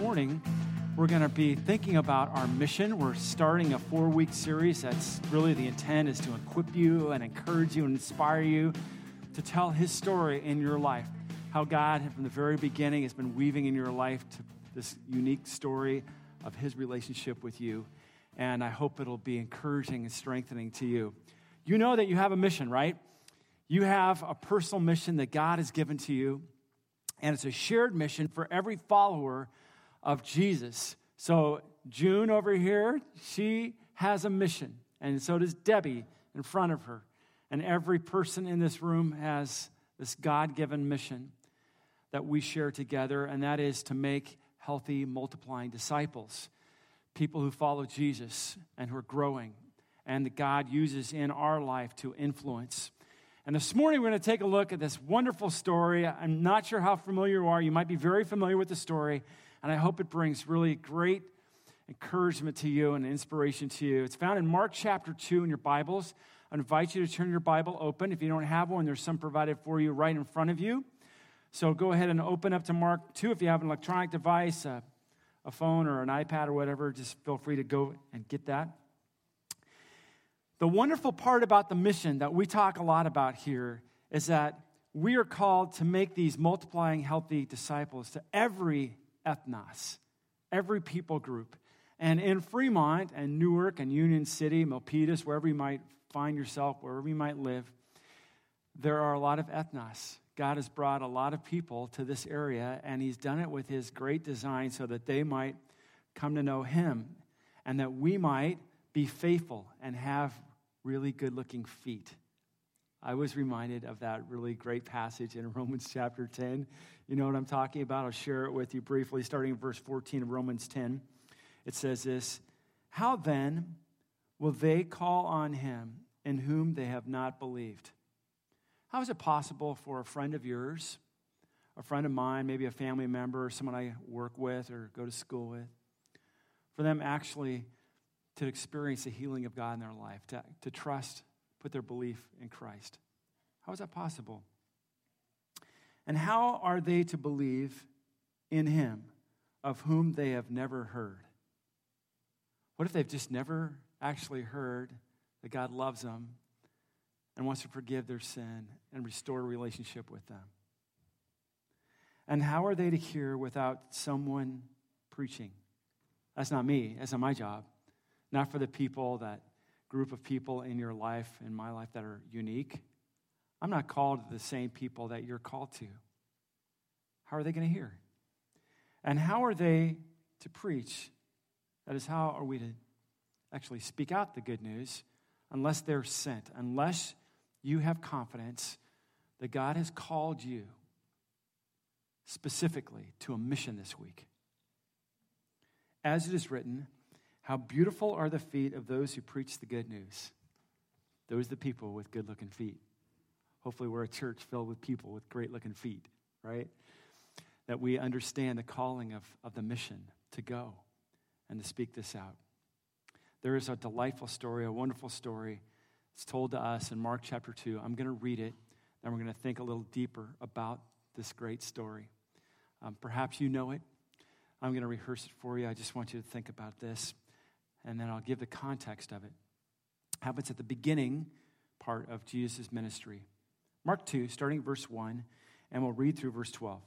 morning, we're going to be thinking about our mission. We're starting a four week series that's really the intent is to equip you and encourage you and inspire you to tell His story in your life. How God, from the very beginning, has been weaving in your life to this unique story of His relationship with you. And I hope it'll be encouraging and strengthening to you. You know that you have a mission, right? You have a personal mission that God has given to you and it's a shared mission for every follower of Jesus. So, June over here, she has a mission, and so does Debbie in front of her. And every person in this room has this God given mission that we share together, and that is to make healthy, multiplying disciples, people who follow Jesus and who are growing, and that God uses in our life to influence. And this morning, we're going to take a look at this wonderful story. I'm not sure how familiar you are. You might be very familiar with the story, and I hope it brings really great encouragement to you and inspiration to you. It's found in Mark chapter 2 in your Bibles. I invite you to turn your Bible open. If you don't have one, there's some provided for you right in front of you. So go ahead and open up to Mark 2. If you have an electronic device, a, a phone or an iPad or whatever, just feel free to go and get that. The wonderful part about the mission that we talk a lot about here is that we are called to make these multiplying healthy disciples to every ethnos, every people group. And in Fremont and Newark and Union City, Milpitas, wherever you might find yourself, wherever you might live, there are a lot of ethnos. God has brought a lot of people to this area, and He's done it with His great design so that they might come to know Him and that we might be faithful and have really good looking feet. I was reminded of that really great passage in Romans chapter 10. You know what I'm talking about? I'll share it with you briefly, starting in verse 14 of Romans 10. It says this How then will they call on him in whom they have not believed? How is it possible for a friend of yours, a friend of mine, maybe a family member, or someone I work with or go to school with, for them actually to experience the healing of God in their life, to, to trust, put their belief in Christ. How is that possible? And how are they to believe in Him of whom they have never heard? What if they've just never actually heard that God loves them and wants to forgive their sin and restore a relationship with them? And how are they to hear without someone preaching? That's not me, that's not my job not for the people, that group of people in your life, in my life, that are unique. I'm not called to the same people that you're called to. How are they going to hear? And how are they to preach? That is, how are we to actually speak out the good news unless they're sent, unless you have confidence that God has called you specifically to a mission this week? As it is written, how beautiful are the feet of those who preach the good news. Those are the people with good looking feet. Hopefully, we're a church filled with people with great looking feet, right? That we understand the calling of, of the mission to go and to speak this out. There is a delightful story, a wonderful story. It's told to us in Mark chapter 2. I'm going to read it, and we're going to think a little deeper about this great story. Um, perhaps you know it. I'm going to rehearse it for you. I just want you to think about this and then I'll give the context of it. it happens at the beginning part of Jesus' ministry. Mark 2, starting verse 1, and we'll read through verse 12.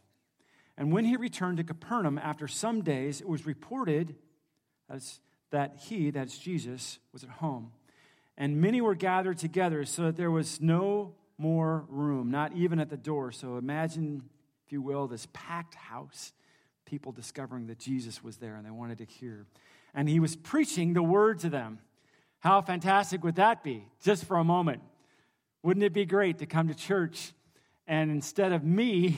And when he returned to Capernaum after some days, it was reported that he, that's Jesus, was at home. And many were gathered together so that there was no more room, not even at the door. So imagine, if you will, this packed house, people discovering that Jesus was there and they wanted to hear and he was preaching the word to them. How fantastic would that be? Just for a moment. Wouldn't it be great to come to church and instead of me,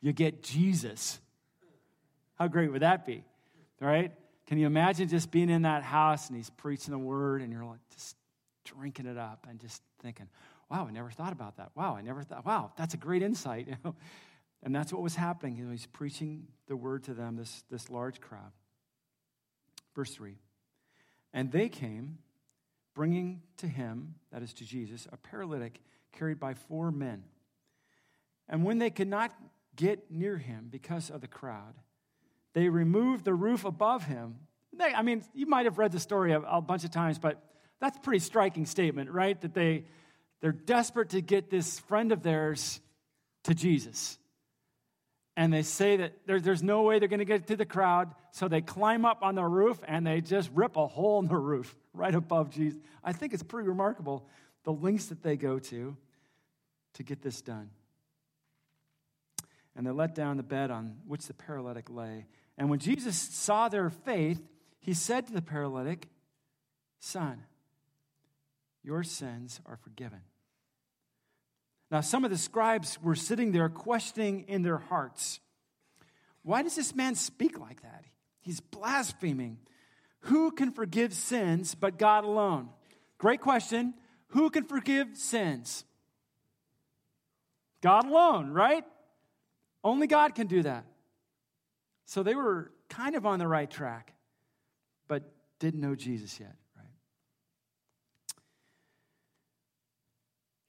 you get Jesus? How great would that be? Right? Can you imagine just being in that house and he's preaching the word and you're like just drinking it up and just thinking, wow, I never thought about that. Wow, I never thought, wow, that's a great insight. and that's what was happening. He's preaching the word to them, this, this large crowd. Verse 3 And they came, bringing to him, that is to Jesus, a paralytic carried by four men. And when they could not get near him because of the crowd, they removed the roof above him. They, I mean, you might have read the story a, a bunch of times, but that's a pretty striking statement, right? That they, they're desperate to get this friend of theirs to Jesus. And they say that there, there's no way they're going to get to the crowd, so they climb up on the roof and they just rip a hole in the roof right above Jesus. I think it's pretty remarkable the lengths that they go to to get this done. And they let down the bed on which the paralytic lay. And when Jesus saw their faith, he said to the paralytic, Son, your sins are forgiven. Now, some of the scribes were sitting there questioning in their hearts why does this man speak like that? He's blaspheming. Who can forgive sins but God alone? Great question. Who can forgive sins? God alone, right? Only God can do that. So they were kind of on the right track, but didn't know Jesus yet.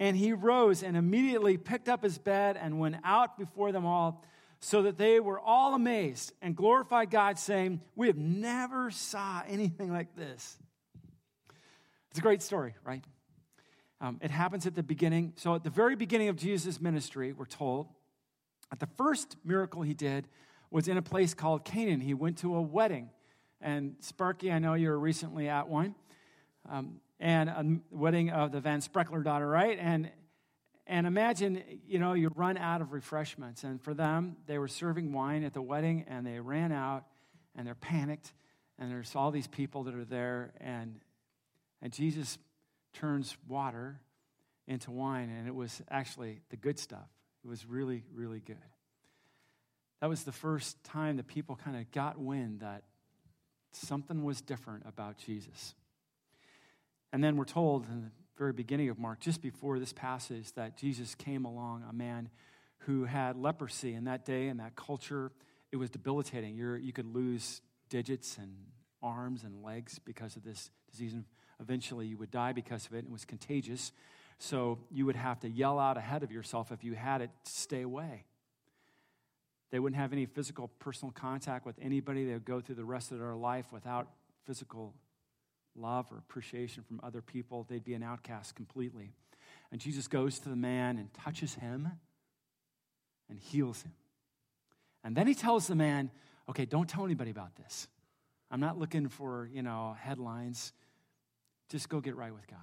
And he rose and immediately picked up his bed and went out before them all, so that they were all amazed and glorified God, saying, We have never saw anything like this. It's a great story, right? Um, it happens at the beginning. So, at the very beginning of Jesus' ministry, we're told, that the first miracle he did was in a place called Cana. He went to a wedding. And Sparky, I know you were recently at one. Um, and a wedding of the Van Spreckler daughter, right? And and imagine, you know, you run out of refreshments. And for them, they were serving wine at the wedding and they ran out and they're panicked. And there's all these people that are there. And, and Jesus turns water into wine. And it was actually the good stuff. It was really, really good. That was the first time that people kind of got wind that something was different about Jesus. And then we're told in the very beginning of Mark, just before this passage, that Jesus came along a man who had leprosy. In that day, in that culture, it was debilitating. You're, you could lose digits and arms and legs because of this disease. And eventually, you would die because of it. It was contagious. So you would have to yell out ahead of yourself if you had it to stay away. They wouldn't have any physical personal contact with anybody. They would go through the rest of their life without physical love or appreciation from other people, they'd be an outcast completely. And Jesus goes to the man and touches him and heals him. And then he tells the man, okay, don't tell anybody about this. I'm not looking for, you know, headlines. Just go get right with God.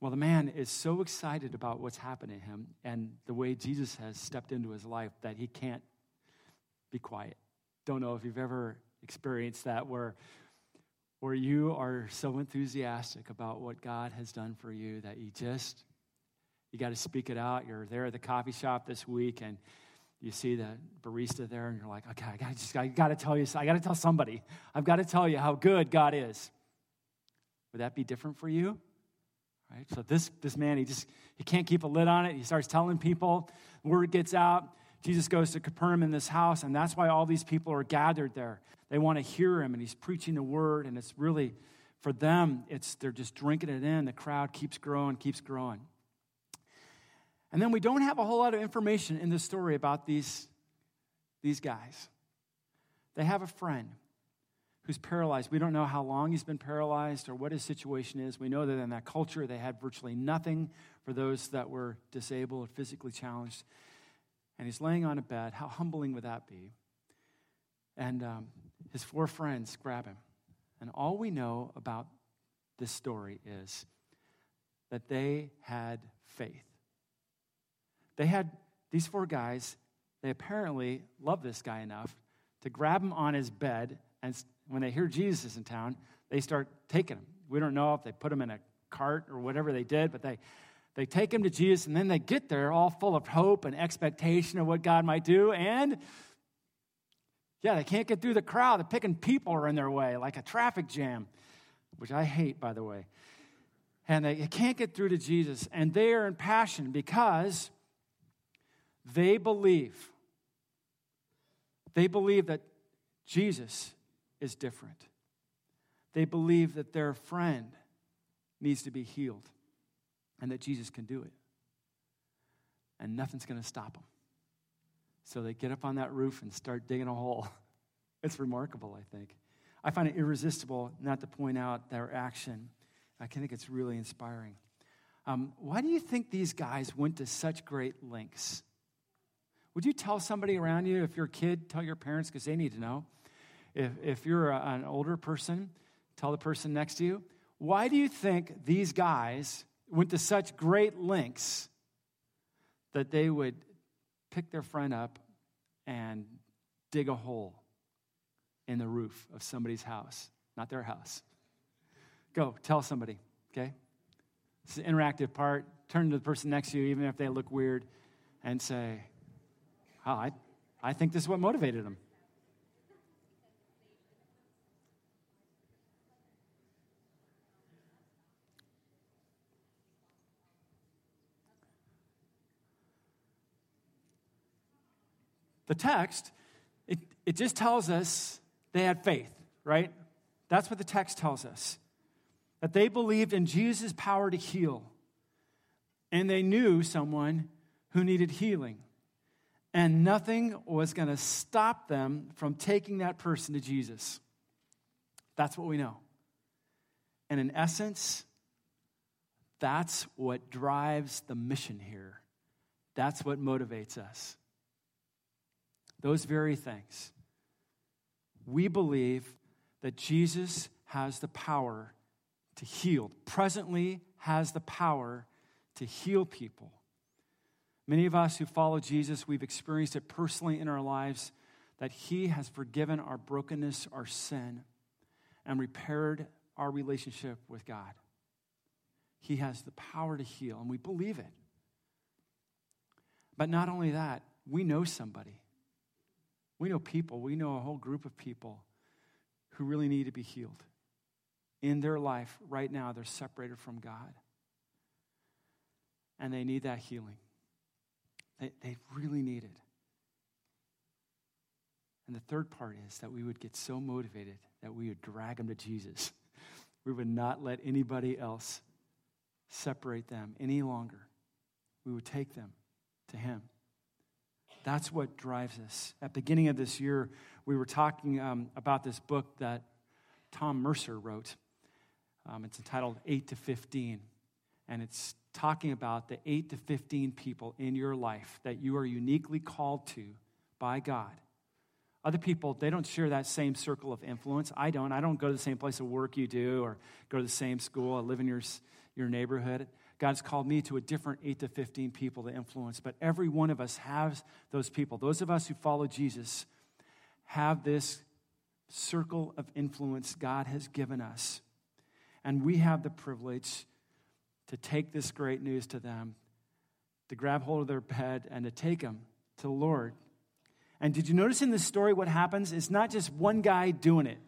Well, the man is so excited about what's happened to him and the way Jesus has stepped into his life that he can't be quiet. Don't know if you've ever experienced that where where you are so enthusiastic about what God has done for you that you just you got to speak it out. You're there at the coffee shop this week and you see the barista there and you're like, okay, I got just I got to tell you, I got to tell somebody. I've got to tell you how good God is. Would that be different for you? Right? So this this man, he just he can't keep a lid on it. He starts telling people. Word gets out. Jesus goes to Capernaum in this house, and that's why all these people are gathered there. They want to hear him, and he's preaching the word, and it's really, for them, it's they're just drinking it in. The crowd keeps growing, keeps growing. And then we don't have a whole lot of information in this story about these, these guys. They have a friend who's paralyzed. We don't know how long he's been paralyzed or what his situation is. We know that in that culture, they had virtually nothing for those that were disabled or physically challenged and he's laying on a bed. How humbling would that be? And um, his four friends grab him. And all we know about this story is that they had faith. They had these four guys, they apparently love this guy enough to grab him on his bed. And when they hear Jesus is in town, they start taking him. We don't know if they put him in a cart or whatever they did, but they, they take him to Jesus, and then they get there all full of hope and expectation of what God might do, and Yeah, they can't get through the crowd. The picking people are in their way, like a traffic jam, which I hate, by the way. And they can't get through to Jesus. And they are in passion because they believe. They believe that Jesus is different. They believe that their friend needs to be healed and that Jesus can do it. And nothing's going to stop them. So they get up on that roof and start digging a hole. It's remarkable, I think. I find it irresistible not to point out their action. I think it's really inspiring. Um, why do you think these guys went to such great lengths? Would you tell somebody around you, if you're a kid, tell your parents because they need to know? If, if you're a, an older person, tell the person next to you. Why do you think these guys went to such great lengths that they would pick their friend up and dig a hole in the roof of somebody's house, not their house. Go, tell somebody, okay? This is the interactive part. Turn to the person next to you, even if they look weird, and say, oh, I, I think this is what motivated them. The text, it, it just tells us they had faith, right? That's what the text tells us. That they believed in Jesus' power to heal. And they knew someone who needed healing. And nothing was going to stop them from taking that person to Jesus. That's what we know. And in essence, that's what drives the mission here. That's what motivates us. Those very things. We believe that Jesus has the power to heal, presently has the power to heal people. Many of us who follow Jesus, we've experienced it personally in our lives that He has forgiven our brokenness, our sin, and repaired our relationship with God. He has the power to heal, and we believe it. But not only that, we know somebody we know people, we know a whole group of people who really need to be healed. In their life, right now, they're separated from God. And they need that healing. They, they really need it. And the third part is that we would get so motivated that we would drag them to Jesus. We would not let anybody else separate them any longer. We would take them to Him. That's what drives us. At the beginning of this year, we were talking um, about this book that Tom Mercer wrote. Um, it's entitled 8 to 15. And it's talking about the 8 to 15 people in your life that you are uniquely called to by God. Other people, they don't share that same circle of influence. I don't. I don't go to the same place of work you do or go to the same school. I live in your, your neighborhood. God's called me to a different 8 to 15 people to influence, but every one of us has those people. Those of us who follow Jesus have this circle of influence God has given us. And we have the privilege to take this great news to them, to grab hold of their bed, and to take them to the Lord. And did you notice in this story what happens? It's not just one guy doing it,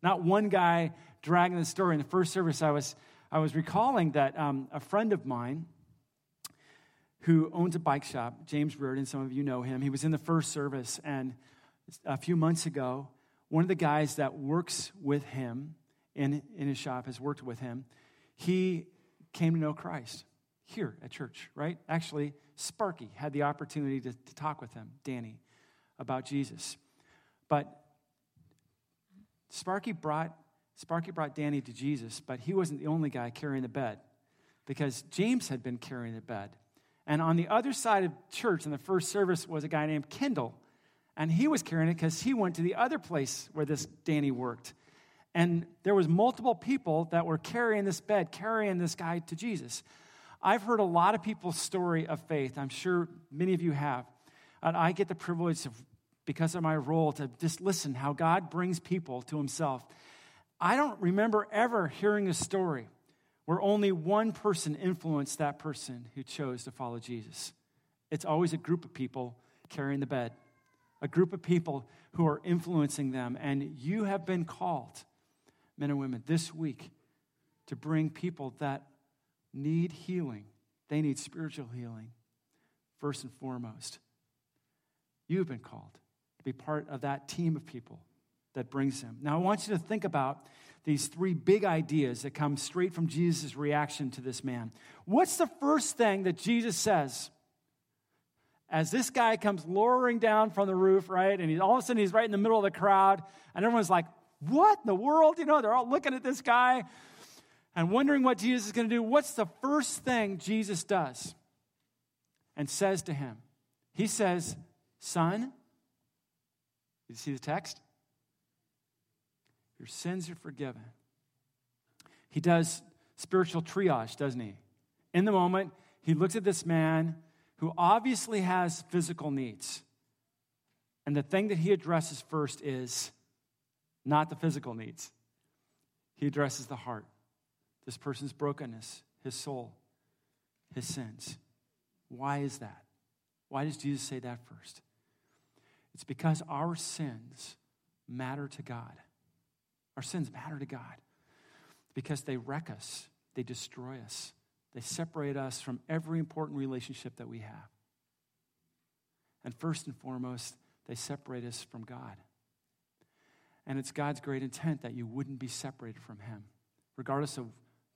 not one guy dragging the story. In the first service, I was I was recalling that um, a friend of mine who owns a bike shop, James Reardon, some of you know him, he was in the first service, and a few months ago, one of the guys that works with him in, in his shop has worked with him. He came to know Christ here at church, right? Actually, Sparky had the opportunity to, to talk with him, Danny, about Jesus. But Sparky brought Sparky brought Danny to Jesus, but he wasn't the only guy carrying the bed because James had been carrying the bed. And on the other side of church in the first service was a guy named Kendall. And he was carrying it because he went to the other place where this Danny worked. And there was multiple people that were carrying this bed, carrying this guy to Jesus. I've heard a lot of people's story of faith. I'm sure many of you have. And I get the privilege of, because of my role, to just listen how God brings people to himself. I don't remember ever hearing a story where only one person influenced that person who chose to follow Jesus. It's always a group of people carrying the bed, a group of people who are influencing them. And you have been called, men and women, this week to bring people that need healing. They need spiritual healing, first and foremost. You've been called to be part of that team of people that brings them. Now, I want you to think about these three big ideas that come straight from Jesus' reaction to this man. What's the first thing that Jesus says? As this guy comes lowering down from the roof, right? And he, all of a sudden he's right in the middle of the crowd, and everyone's like, What in the world? You know, they're all looking at this guy and wondering what Jesus is going to do. What's the first thing Jesus does and says to him? He says, Son, you see the text? Your sins are forgiven. He does spiritual triage, doesn't he? In the moment, he looks at this man who obviously has physical needs. And the thing that he addresses first is not the physical needs, he addresses the heart. This person's brokenness, his soul, his sins. Why is that? Why does Jesus say that first? It's because our sins matter to God. Our sins matter to God because they wreck us, they destroy us, they separate us from every important relationship that we have. And first and foremost, they separate us from God. And it's God's great intent that you wouldn't be separated from Him, regardless of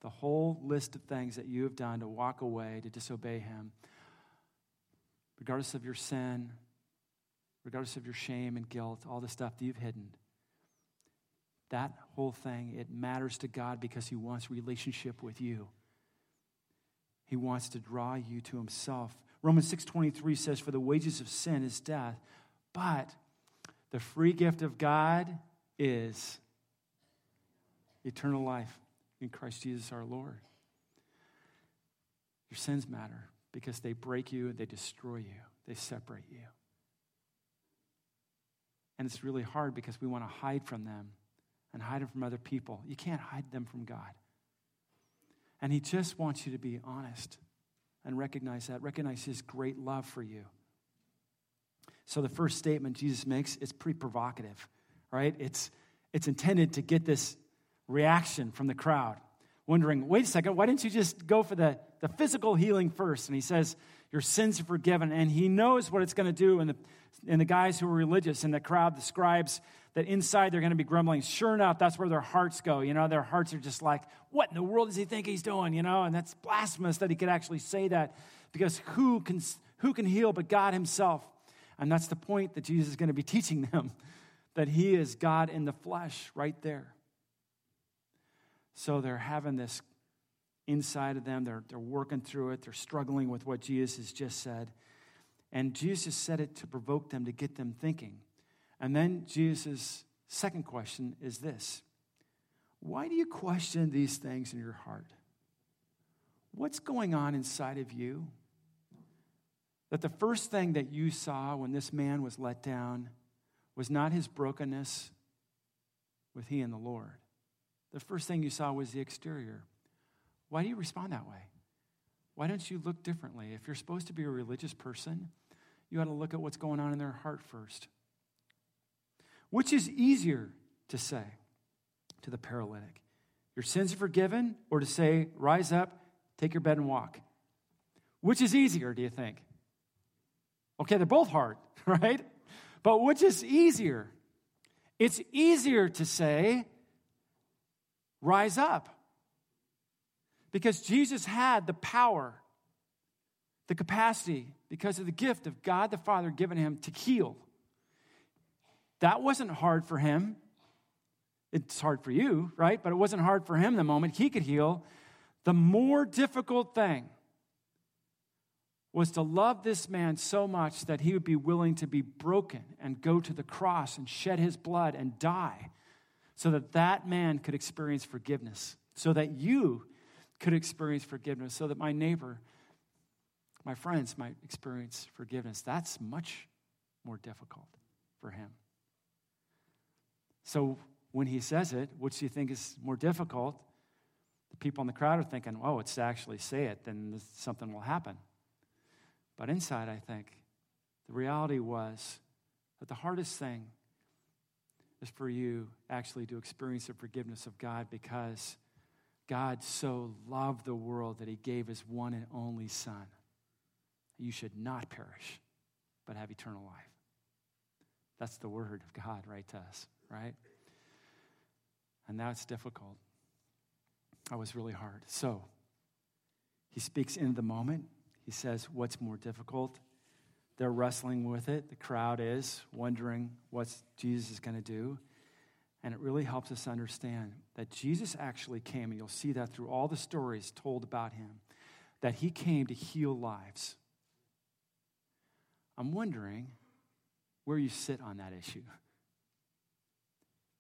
the whole list of things that you have done to walk away, to disobey Him, regardless of your sin, regardless of your shame and guilt, all the stuff that you've hidden. That whole thing, it matters to God because He wants relationship with you. He wants to draw you to Himself. Romans 6:23 says, "For the wages of sin is death, but the free gift of God is eternal life in Christ Jesus our Lord." Your sins matter because they break you they destroy you. They separate you. And it's really hard because we want to hide from them and hide them from other people. You can't hide them from God. And He just wants you to be honest and recognize that, recognize His great love for you. So the first statement Jesus makes is pretty provocative, right? It's, it's intended to get this reaction from the crowd, wondering, wait a second, why didn't you just go for the, the physical healing first? And he says, Your sins are forgiven. And he knows what it's going to do. And the, and the guys who are religious in the crowd, the scribes, that inside they're going to be grumbling. Sure enough, that's where their hearts go. You know, their hearts are just like, what in the world does he think he's doing? You know, and that's blasphemous that he could actually say that because who can, who can heal but God himself? And that's the point that Jesus is going to be teaching them that he is God in the flesh right there. So they're having this inside of them, they're, they're working through it, they're struggling with what Jesus has just said. And Jesus said it to provoke them, to get them thinking. And then Jesus' second question is this Why do you question these things in your heart? What's going on inside of you? That the first thing that you saw when this man was let down was not his brokenness with he and the Lord. The first thing you saw was the exterior. Why do you respond that way? Why don't you look differently? If you're supposed to be a religious person, you ought to look at what's going on in their heart first. Which is easier to say to the paralytic? Your sins are forgiven, or to say, rise up, take your bed, and walk? Which is easier, do you think? Okay, they're both hard, right? But which is easier? It's easier to say, rise up. Because Jesus had the power, the capacity, because of the gift of God the Father given him to heal. That wasn't hard for him. It's hard for you, right? But it wasn't hard for him the moment he could heal. The more difficult thing was to love this man so much that he would be willing to be broken and go to the cross and shed his blood and die so that that man could experience forgiveness, so that you could experience forgiveness, so that my neighbor, my friends might experience forgiveness. That's much more difficult for him. So when he says it, which you think is more difficult? The people in the crowd are thinking, oh, it's to actually say it, then something will happen. But inside, I think the reality was That the hardest thing is for you actually to experience the forgiveness of God because God so loved the world that he gave his one and only Son. You should not perish, but have eternal life. That's the word of God right to us, right? And that's difficult. That was really hard. So, he speaks in the moment. He says, What's more difficult? They're wrestling with it. The crowd is wondering what Jesus is going to do. And it really helps us understand that Jesus actually came, and you'll see that through all the stories told about him, that he came to heal lives. I'm wondering where you sit on that issue.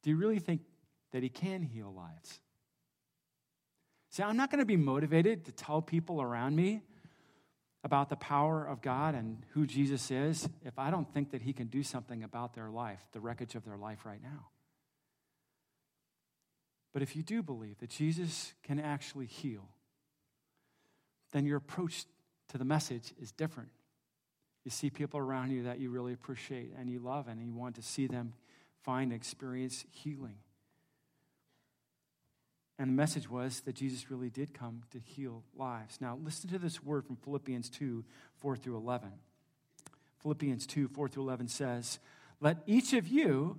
Do you really think that he can heal lives? See, I'm not going to be motivated to tell people around me about the power of God and who Jesus is if I don't think that he can do something about their life, the wreckage of their life right now. But if you do believe that Jesus can actually heal, then your approach to the message is different. You see people around you that you really appreciate and you love, and you want to see them find experience healing. And the message was that Jesus really did come to heal lives. Now, listen to this word from Philippians 2 4 through 11. Philippians 2 4 through 11 says, Let each of you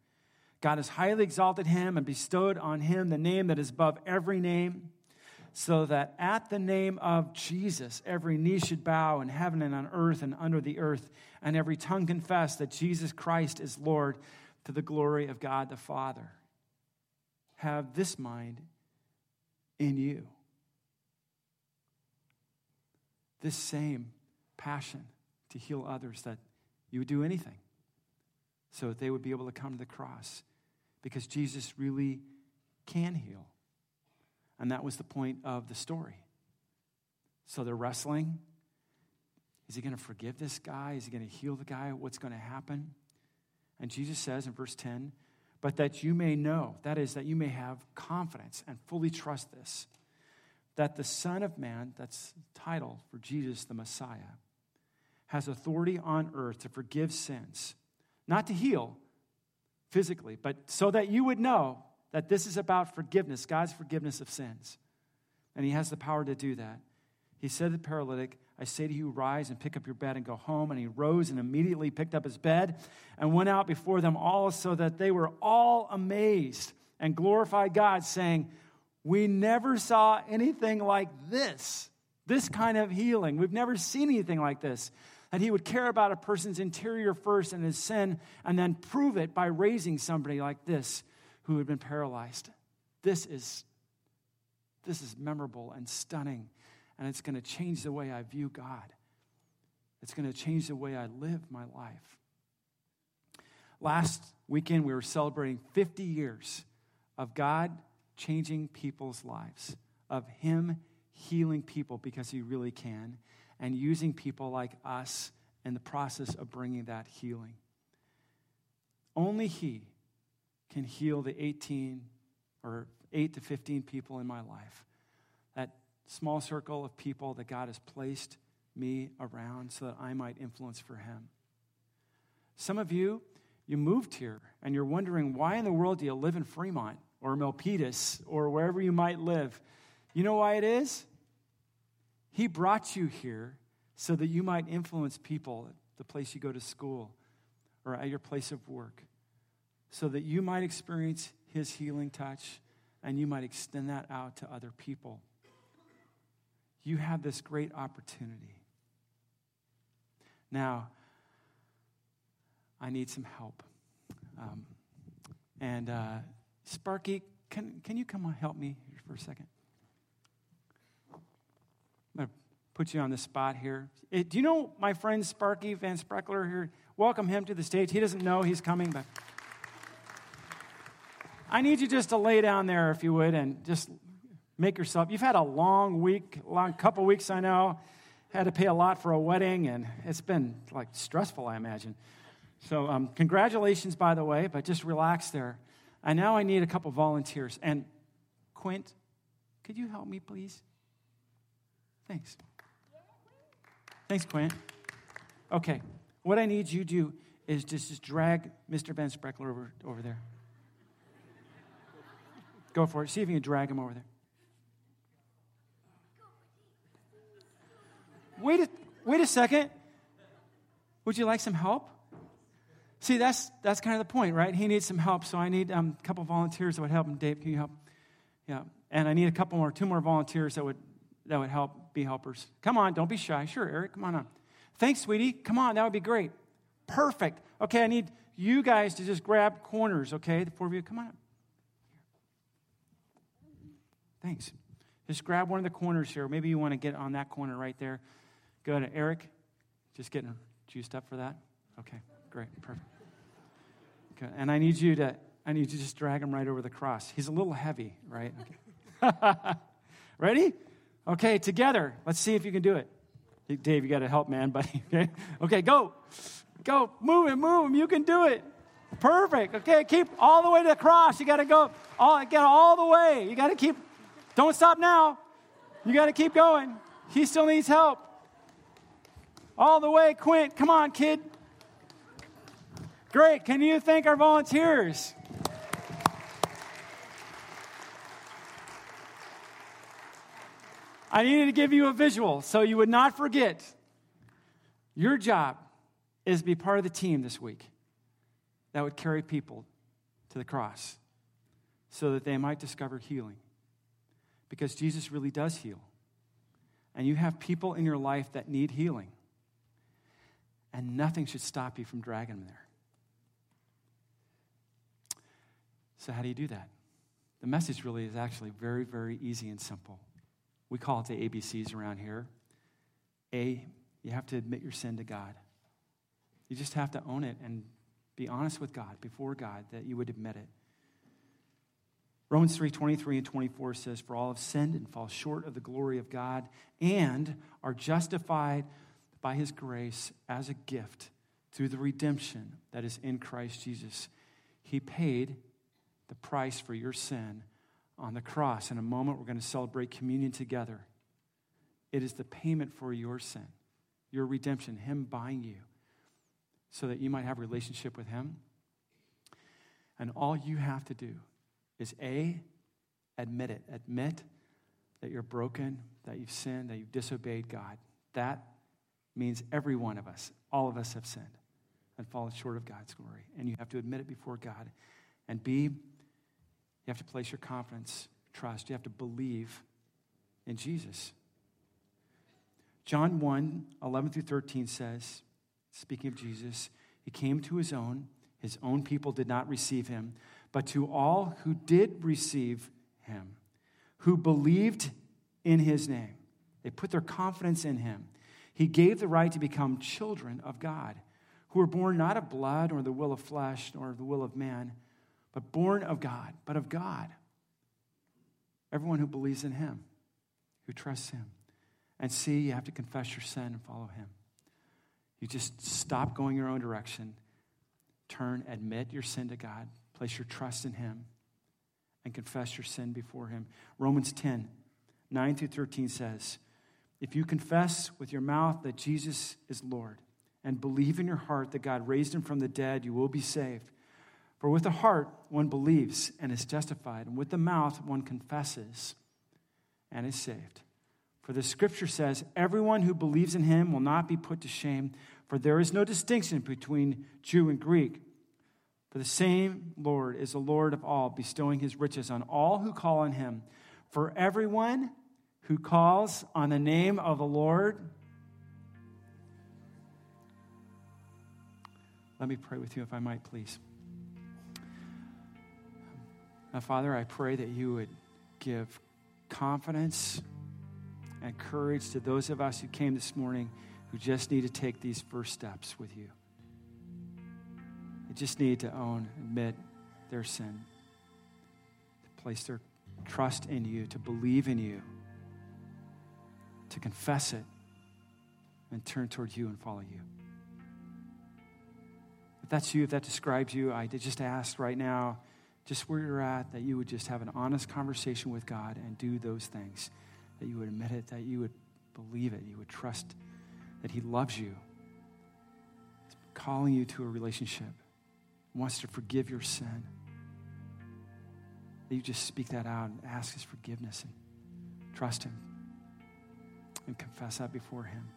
God has highly exalted him and bestowed on him the name that is above every name, so that at the name of Jesus, every knee should bow in heaven and on earth and under the earth, and every tongue confess that Jesus Christ is Lord to the glory of God the Father. Have this mind in you. This same passion to heal others, that you would do anything so that they would be able to come to the cross because Jesus really can heal. And that was the point of the story. So they're wrestling. Is he going to forgive this guy? Is he going to heal the guy? What's going to happen? And Jesus says in verse 10, but that you may know, that is, that you may have confidence and fully trust this, that the Son of Man, that's the title for Jesus the Messiah, has authority on earth to forgive sins, not to heal, physically, but so that you would know that this is about forgiveness, God's forgiveness of sins. And He has the power to do that. He said to the paralytic, I say to you, rise and pick up your bed and go home. And he rose and immediately picked up his bed and went out before them all, so that they were all amazed and glorified God, saying, We never saw anything like this, this kind of healing. We've never seen anything like this that he would care about a person's interior first and his sin, and then prove it by raising somebody like this who had been paralyzed. This is, this is memorable and stunning, and it's going to change the way I view God. It's going to change the way I live my life. Last weekend, we were celebrating 50 years of God changing people's lives, of Him healing people because He really can and using people like us in the process of bringing that healing. Only He can heal the 18 or 8 to 15 people in my life. That small circle of people that God has placed me around so that I might influence for Him. Some of you, you moved here and you're wondering why in the world do you live in Fremont or Milpitas or wherever you might live? You know why it is? He brought you here so that you might influence people at the place you go to school or at your place of work, so that you might experience His healing touch and you might extend that out to other people. You have this great opportunity. Now, I need some help. Um, and uh, Sparky, can, can you come help me for a second? Put you on the spot here. Eh, do you know my friend Sparky Van Spreckler here? Welcome him to the stage. He doesn't know he's coming, but I need you just to lay down there, if you would, and just make yourself. You've had a long week, long couple weeks, I know. Had to pay a lot for a wedding, and it's been like stressful, I imagine. So, um, congratulations, by the way, but just relax there. And now I need a couple volunteers. And Quint, could you help me, please? Thanks. Thanks, Quint. Okay, what I need you to do is just, just drag Mr. Van Spreckler over, over there. Go for it. See if you can drag him over there. Wait a, wait a second. Would you like some help? See, that's, that's kind of the point, right? He needs some help, so I need um, a couple volunteers that would help him. Dave, can you help? Yeah. And I need a couple more, two more volunteers that would, that would help be helpers. Come on, don't be shy. Sure, Eric, come on up. Thanks, sweetie. Come on, that would be great. Perfect. Okay, I need you guys to just grab corners, okay? The four of you, come on up. Thanks. Just grab one of the corners here. Maybe you want to get on that corner right there. Go to Eric, just getting juiced up for that? Okay, great. Perfect. Okay. And I need you to I need you to just drag him right over the cross. He's a little heavy, right? Okay. Ready? Okay, together. Let's see if you can do it. Dave, you got to help, man, buddy. Okay, okay go. Go. Move him, move him. You can do it. Perfect. Okay, keep all the way to the cross. You got to go all, get all the way. You got to keep don't stop now. You got to keep going. He still needs help. All the way, Quint. Come on, kid. Great. Can you thank our volunteers? I needed to give you a visual so you would not forget. Your job is to be part of the team this week that would carry people to the cross so that they might discover healing because Jesus really does heal. And you have people in your life that need healing. And nothing should stop you from dragging them there. So, how do you do that? The message really is actually very, very easy and simple. We call it the ABCs around here. A, you have to admit your sin to God. You just have to own it and be honest with God, before God, that you would admit it. Romans 3 23 and 24 says, For all have sinned and fall short of the glory of God and are justified by his grace as a gift through the redemption that is in Christ Jesus. He paid the price for your sin on the cross. In a moment, we're going to celebrate communion together. It is the payment for your sin, your redemption, Him buying you so that you might have a relationship with Him. And all you have to do is A, admit it. Admit that you're broken, that you've sinned, that you've disobeyed God. That means every one of us, all of us have sinned and fallen short of God's glory. And you have to admit it before God. And B, you have to place your confidence, trust. You have to believe in Jesus. John 1 11 through 13 says, speaking of Jesus, he came to his own, his own people did not receive him. But to all who did receive him, who believed in his name, they put their confidence in him. He gave the right to become children of God, who were born not of blood or the will of flesh nor the will of man, but born of God, but of God. Everyone who believes in him, who trusts him. And C, you have to confess your sin and follow him. You just stop going your own direction, turn, admit your sin to God, Place your trust in Him and confess your sin before Him. Romans 10, 9 through 13 says, If you confess with your mouth that Jesus is Lord and believe in your heart that God raised Him from the dead, you will be saved. For with the heart one believes and is justified, and with the mouth one confesses and is saved. For the scripture says, Everyone who believes in him will not be put to shame, for there is no distinction between Jew and Greek. For the same Lord is the Lord of all, bestowing his riches on all who call on him. For everyone who calls on the name of the Lord, let me pray with you, if I might, please. Now, Father, I pray that you would give confidence and courage to those of us who came this morning who just need to take these first steps with you. They just need to own, admit their sin, to place their trust in you, to believe in you, to confess it, and turn toward you and follow you. If that's you, if that describes you, I just ask right now, just where you're at, that you would just have an honest conversation with God and do those things, that you would admit it, that you would believe it, you would trust that He loves you, He's calling you to a relationship, wants to forgive your sin. That you just speak that out and ask His forgiveness and trust Him and confess that before Him.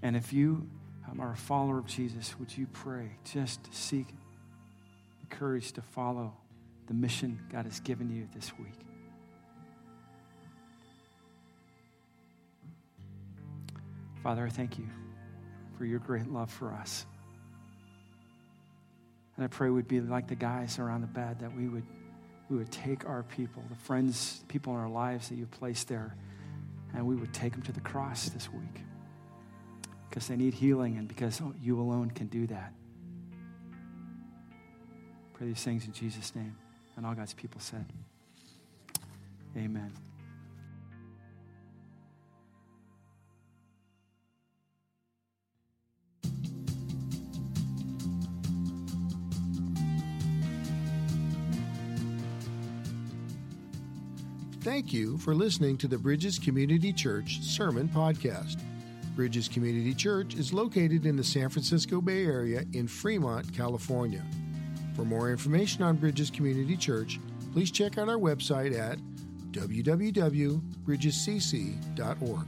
And if you um, are a follower of Jesus, would you pray? Just seek courage to follow the mission God has given you this week. Father, I thank you for your great love for us. And I pray we'd be like the guys around the bed, that we would, we would take our people, the friends, people in our lives that you've placed there, and we would take them to the cross this week because they need healing and because you alone can do that. Pray these things in Jesus' name. And all God's people said, Amen. Thank you for listening to the Bridges Community Church Sermon Podcast. Bridges Community Church is located in the San Francisco Bay Area in Fremont, California. For more information on Bridges Community Church, please check out our website at www.bridgescc.org.